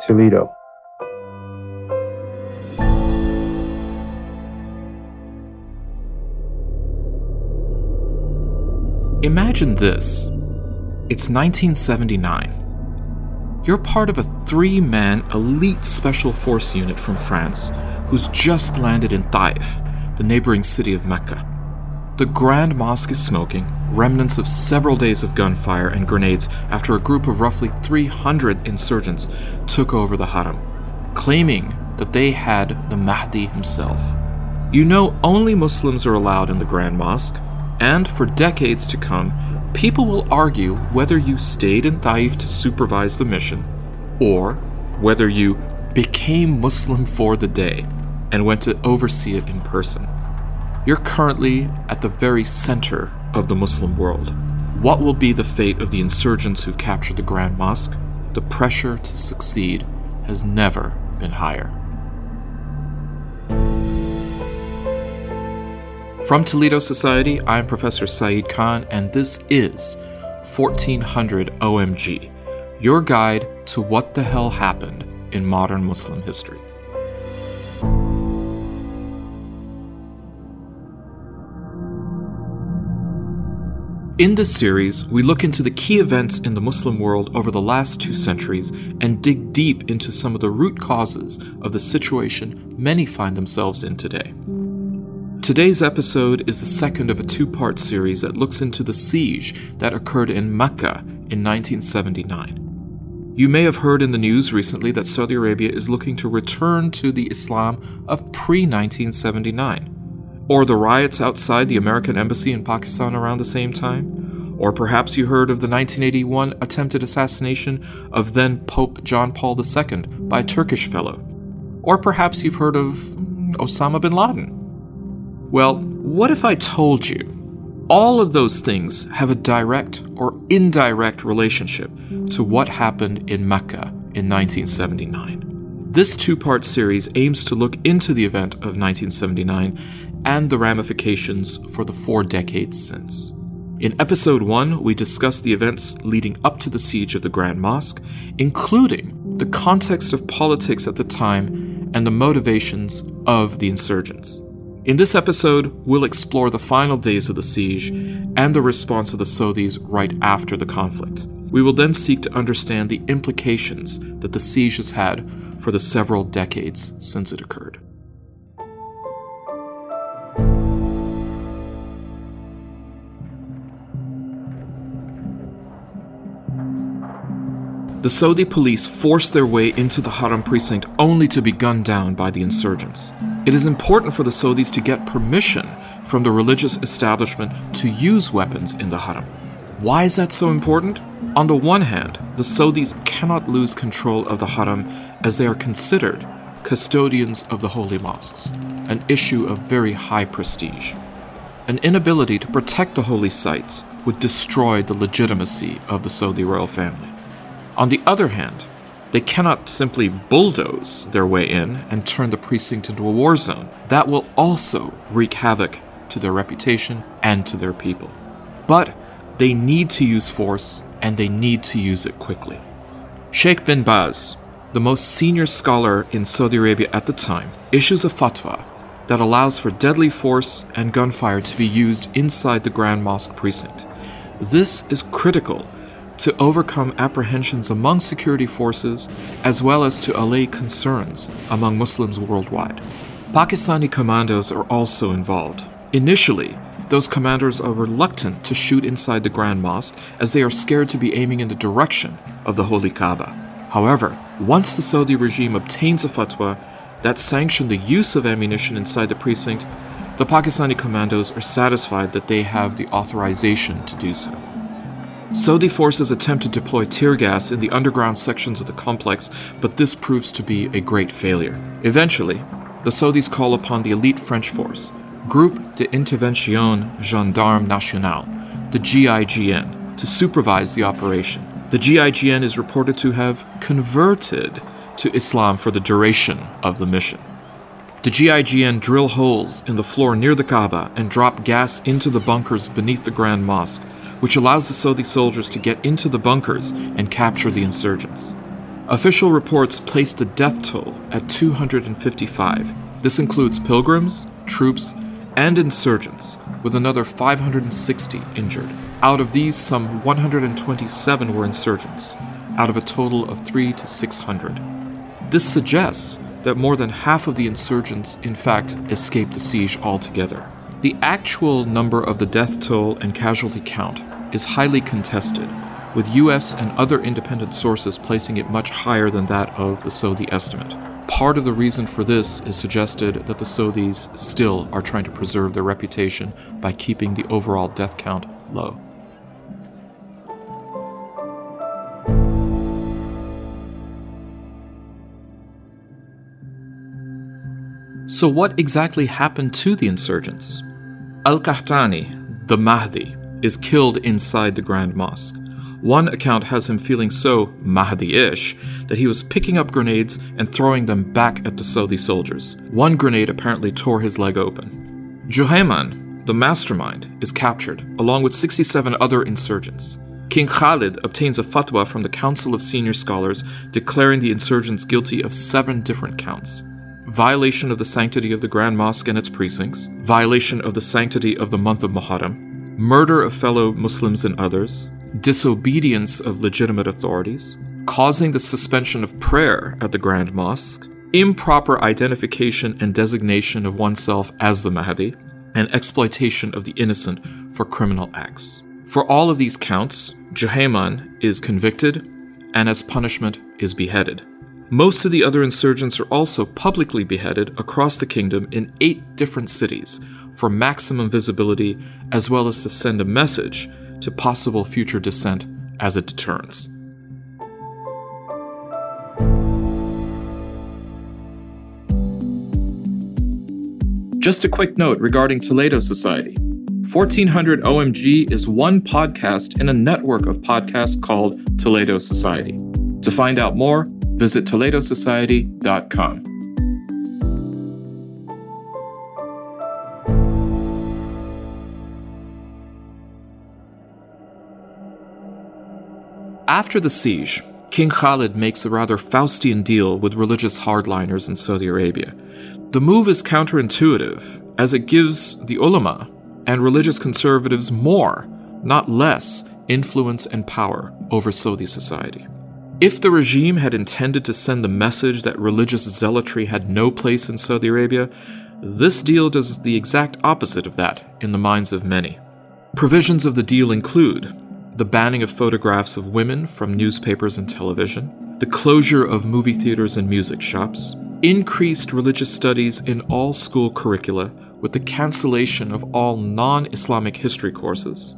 Toledo. Imagine this. It's 1979. You're part of a three man elite special force unit from France who's just landed in Taif, the neighboring city of Mecca. The Grand Mosque is smoking, remnants of several days of gunfire and grenades after a group of roughly 300 insurgents took over the Haram, claiming that they had the Mahdi himself. You know, only Muslims are allowed in the Grand Mosque, and for decades to come, people will argue whether you stayed in Taif to supervise the mission, or whether you became Muslim for the day and went to oversee it in person. You're currently at the very center of the Muslim world. What will be the fate of the insurgents who've captured the Grand Mosque? The pressure to succeed has never been higher. From Toledo Society, I'm Professor Saeed Khan, and this is 1400 OMG, your guide to what the hell happened in modern Muslim history. In this series, we look into the key events in the Muslim world over the last two centuries and dig deep into some of the root causes of the situation many find themselves in today. Today's episode is the second of a two part series that looks into the siege that occurred in Mecca in 1979. You may have heard in the news recently that Saudi Arabia is looking to return to the Islam of pre 1979. Or the riots outside the American embassy in Pakistan around the same time. Or perhaps you heard of the 1981 attempted assassination of then Pope John Paul II by a Turkish fellow. Or perhaps you've heard of Osama bin Laden. Well, what if I told you all of those things have a direct or indirect relationship to what happened in Mecca in 1979? This two part series aims to look into the event of 1979 and the ramifications for the four decades since. In episode 1, we discussed the events leading up to the siege of the Grand Mosque, including the context of politics at the time and the motivations of the insurgents. In this episode, we'll explore the final days of the siege and the response of the Saudis right after the conflict. We will then seek to understand the implications that the siege has had for the several decades since it occurred. The Saudi police forced their way into the Haram precinct only to be gunned down by the insurgents. It is important for the Saudis to get permission from the religious establishment to use weapons in the Haram. Why is that so important? On the one hand, the Saudis cannot lose control of the Haram as they are considered custodians of the holy mosques, an issue of very high prestige. An inability to protect the holy sites would destroy the legitimacy of the Saudi royal family. On the other hand, they cannot simply bulldoze their way in and turn the precinct into a war zone. That will also wreak havoc to their reputation and to their people. But they need to use force and they need to use it quickly. Sheikh bin Baz, the most senior scholar in Saudi Arabia at the time, issues a fatwa that allows for deadly force and gunfire to be used inside the Grand Mosque precinct. This is critical to overcome apprehensions among security forces as well as to allay concerns among Muslims worldwide. Pakistani commandos are also involved. Initially, those commanders are reluctant to shoot inside the Grand Mosque as they are scared to be aiming in the direction of the Holy Kaaba. However, once the Saudi regime obtains a fatwa that sanctions the use of ammunition inside the precinct, the Pakistani commandos are satisfied that they have the authorization to do so. Saudi forces attempt to deploy tear gas in the underground sections of the complex, but this proves to be a great failure. Eventually, the Saudis call upon the elite French force, Groupe d'Intervention Gendarme Nationale, the GIGN, to supervise the operation. The GIGN is reported to have converted to Islam for the duration of the mission. The GIGN drill holes in the floor near the Kaaba and drop gas into the bunkers beneath the Grand Mosque which allows the Saudi soldiers to get into the bunkers and capture the insurgents. Official reports place the death toll at 255. This includes pilgrims, troops, and insurgents, with another 560 injured. Out of these, some 127 were insurgents, out of a total of 3 to 600. This suggests that more than half of the insurgents, in fact, escaped the siege altogether. The actual number of the death toll and casualty count is highly contested, with US and other independent sources placing it much higher than that of the Saudi estimate. Part of the reason for this is suggested that the Saudis still are trying to preserve their reputation by keeping the overall death count low. So, what exactly happened to the insurgents? Al Qahtani, the Mahdi, is killed inside the Grand Mosque. One account has him feeling so Mahdi ish that he was picking up grenades and throwing them back at the Saudi soldiers. One grenade apparently tore his leg open. Juhayman, the mastermind, is captured, along with 67 other insurgents. King Khalid obtains a fatwa from the Council of Senior Scholars declaring the insurgents guilty of seven different counts violation of the sanctity of the Grand Mosque and its precincts, violation of the sanctity of the month of Muharram, murder of fellow Muslims and others, disobedience of legitimate authorities, causing the suspension of prayer at the Grand Mosque, improper identification and designation of oneself as the Mahdi, and exploitation of the innocent for criminal acts. For all of these counts, Juhayman is convicted and as punishment is beheaded. Most of the other insurgents are also publicly beheaded across the kingdom in eight different cities for maximum visibility as well as to send a message to possible future dissent as a deterrence. Just a quick note regarding Toledo Society. 1400 OMG is one podcast in a network of podcasts called Toledo Society. To find out more, visit toledosociety.com. After the siege, King Khalid makes a rather Faustian deal with religious hardliners in Saudi Arabia. The move is counterintuitive, as it gives the ulama and religious conservatives more, not less, influence and power over Saudi society. If the regime had intended to send the message that religious zealotry had no place in Saudi Arabia, this deal does the exact opposite of that in the minds of many. Provisions of the deal include the banning of photographs of women from newspapers and television, the closure of movie theaters and music shops, increased religious studies in all school curricula with the cancellation of all non Islamic history courses,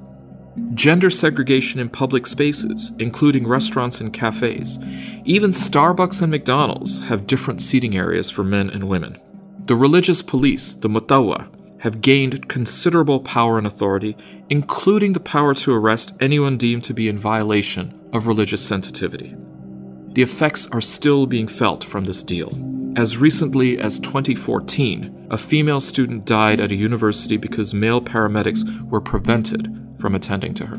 gender segregation in public spaces, including restaurants and cafes. Even Starbucks and McDonald's have different seating areas for men and women. The religious police, the Mutawa, have gained considerable power and authority, including the power to arrest anyone deemed to be in violation of religious sensitivity. The effects are still being felt from this deal. As recently as 2014, a female student died at a university because male paramedics were prevented from attending to her.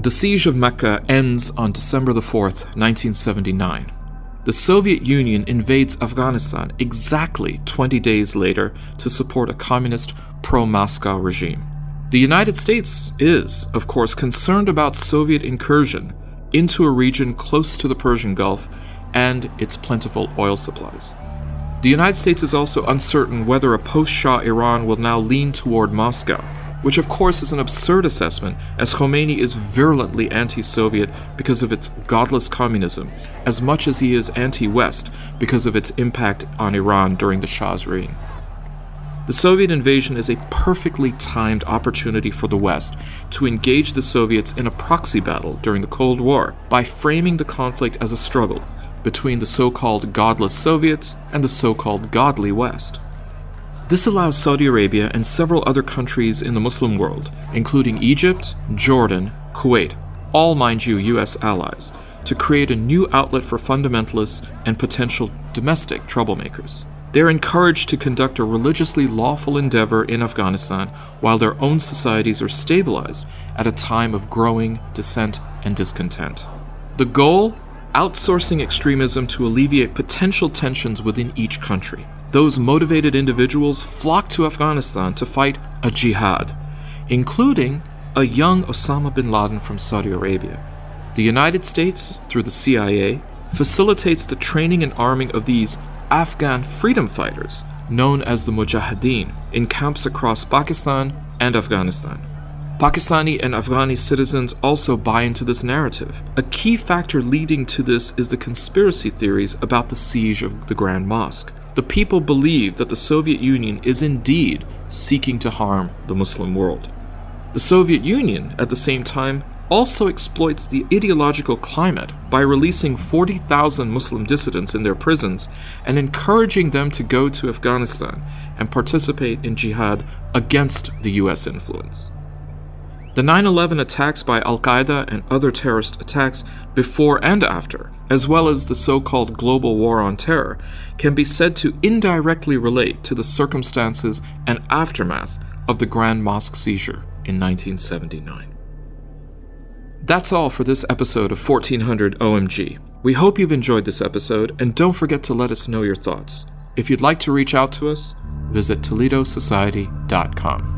The siege of Mecca ends on December the 4th, 1979. The Soviet Union invades Afghanistan exactly 20 days later to support a communist pro Moscow regime. The United States is, of course, concerned about Soviet incursion into a region close to the Persian Gulf and its plentiful oil supplies. The United States is also uncertain whether a post Shah Iran will now lean toward Moscow which of course is an absurd assessment, as Khomeini is virulently anti Soviet because of its godless communism, as much as he is anti West because of its impact on Iran during the Shah's reign. The Soviet invasion is a perfectly timed opportunity for the West to engage the Soviets in a proxy battle during the Cold War by framing the conflict as a struggle between the so called godless Soviets and the so called godly West. This allows Saudi Arabia and several other countries in the Muslim world, including Egypt, Jordan, Kuwait, all, mind you, US allies, to create a new outlet for fundamentalists and potential domestic troublemakers. They're encouraged to conduct a religiously lawful endeavor in Afghanistan while their own societies are stabilized at a time of growing dissent and discontent. The goal? Outsourcing extremism to alleviate potential tensions within each country. Those motivated individuals flock to Afghanistan to fight a jihad, including a young Osama bin Laden from Saudi Arabia. The United States, through the CIA, facilitates the training and arming of these Afghan freedom fighters, known as the Mujahideen, in camps across Pakistan and Afghanistan. Pakistani and Afghani citizens also buy into this narrative. A key factor leading to this is the conspiracy theories about the siege of the Grand Mosque. The people believe that the Soviet Union is indeed seeking to harm the Muslim world. The Soviet Union, at the same time, also exploits the ideological climate by releasing 40,000 Muslim dissidents in their prisons and encouraging them to go to Afghanistan and participate in jihad against the US influence. The 9 11 attacks by Al Qaeda and other terrorist attacks before and after, as well as the so called global war on terror, can be said to indirectly relate to the circumstances and aftermath of the Grand Mosque seizure in 1979. That's all for this episode of 1400 OMG. We hope you've enjoyed this episode, and don't forget to let us know your thoughts. If you'd like to reach out to us, visit ToledoSociety.com.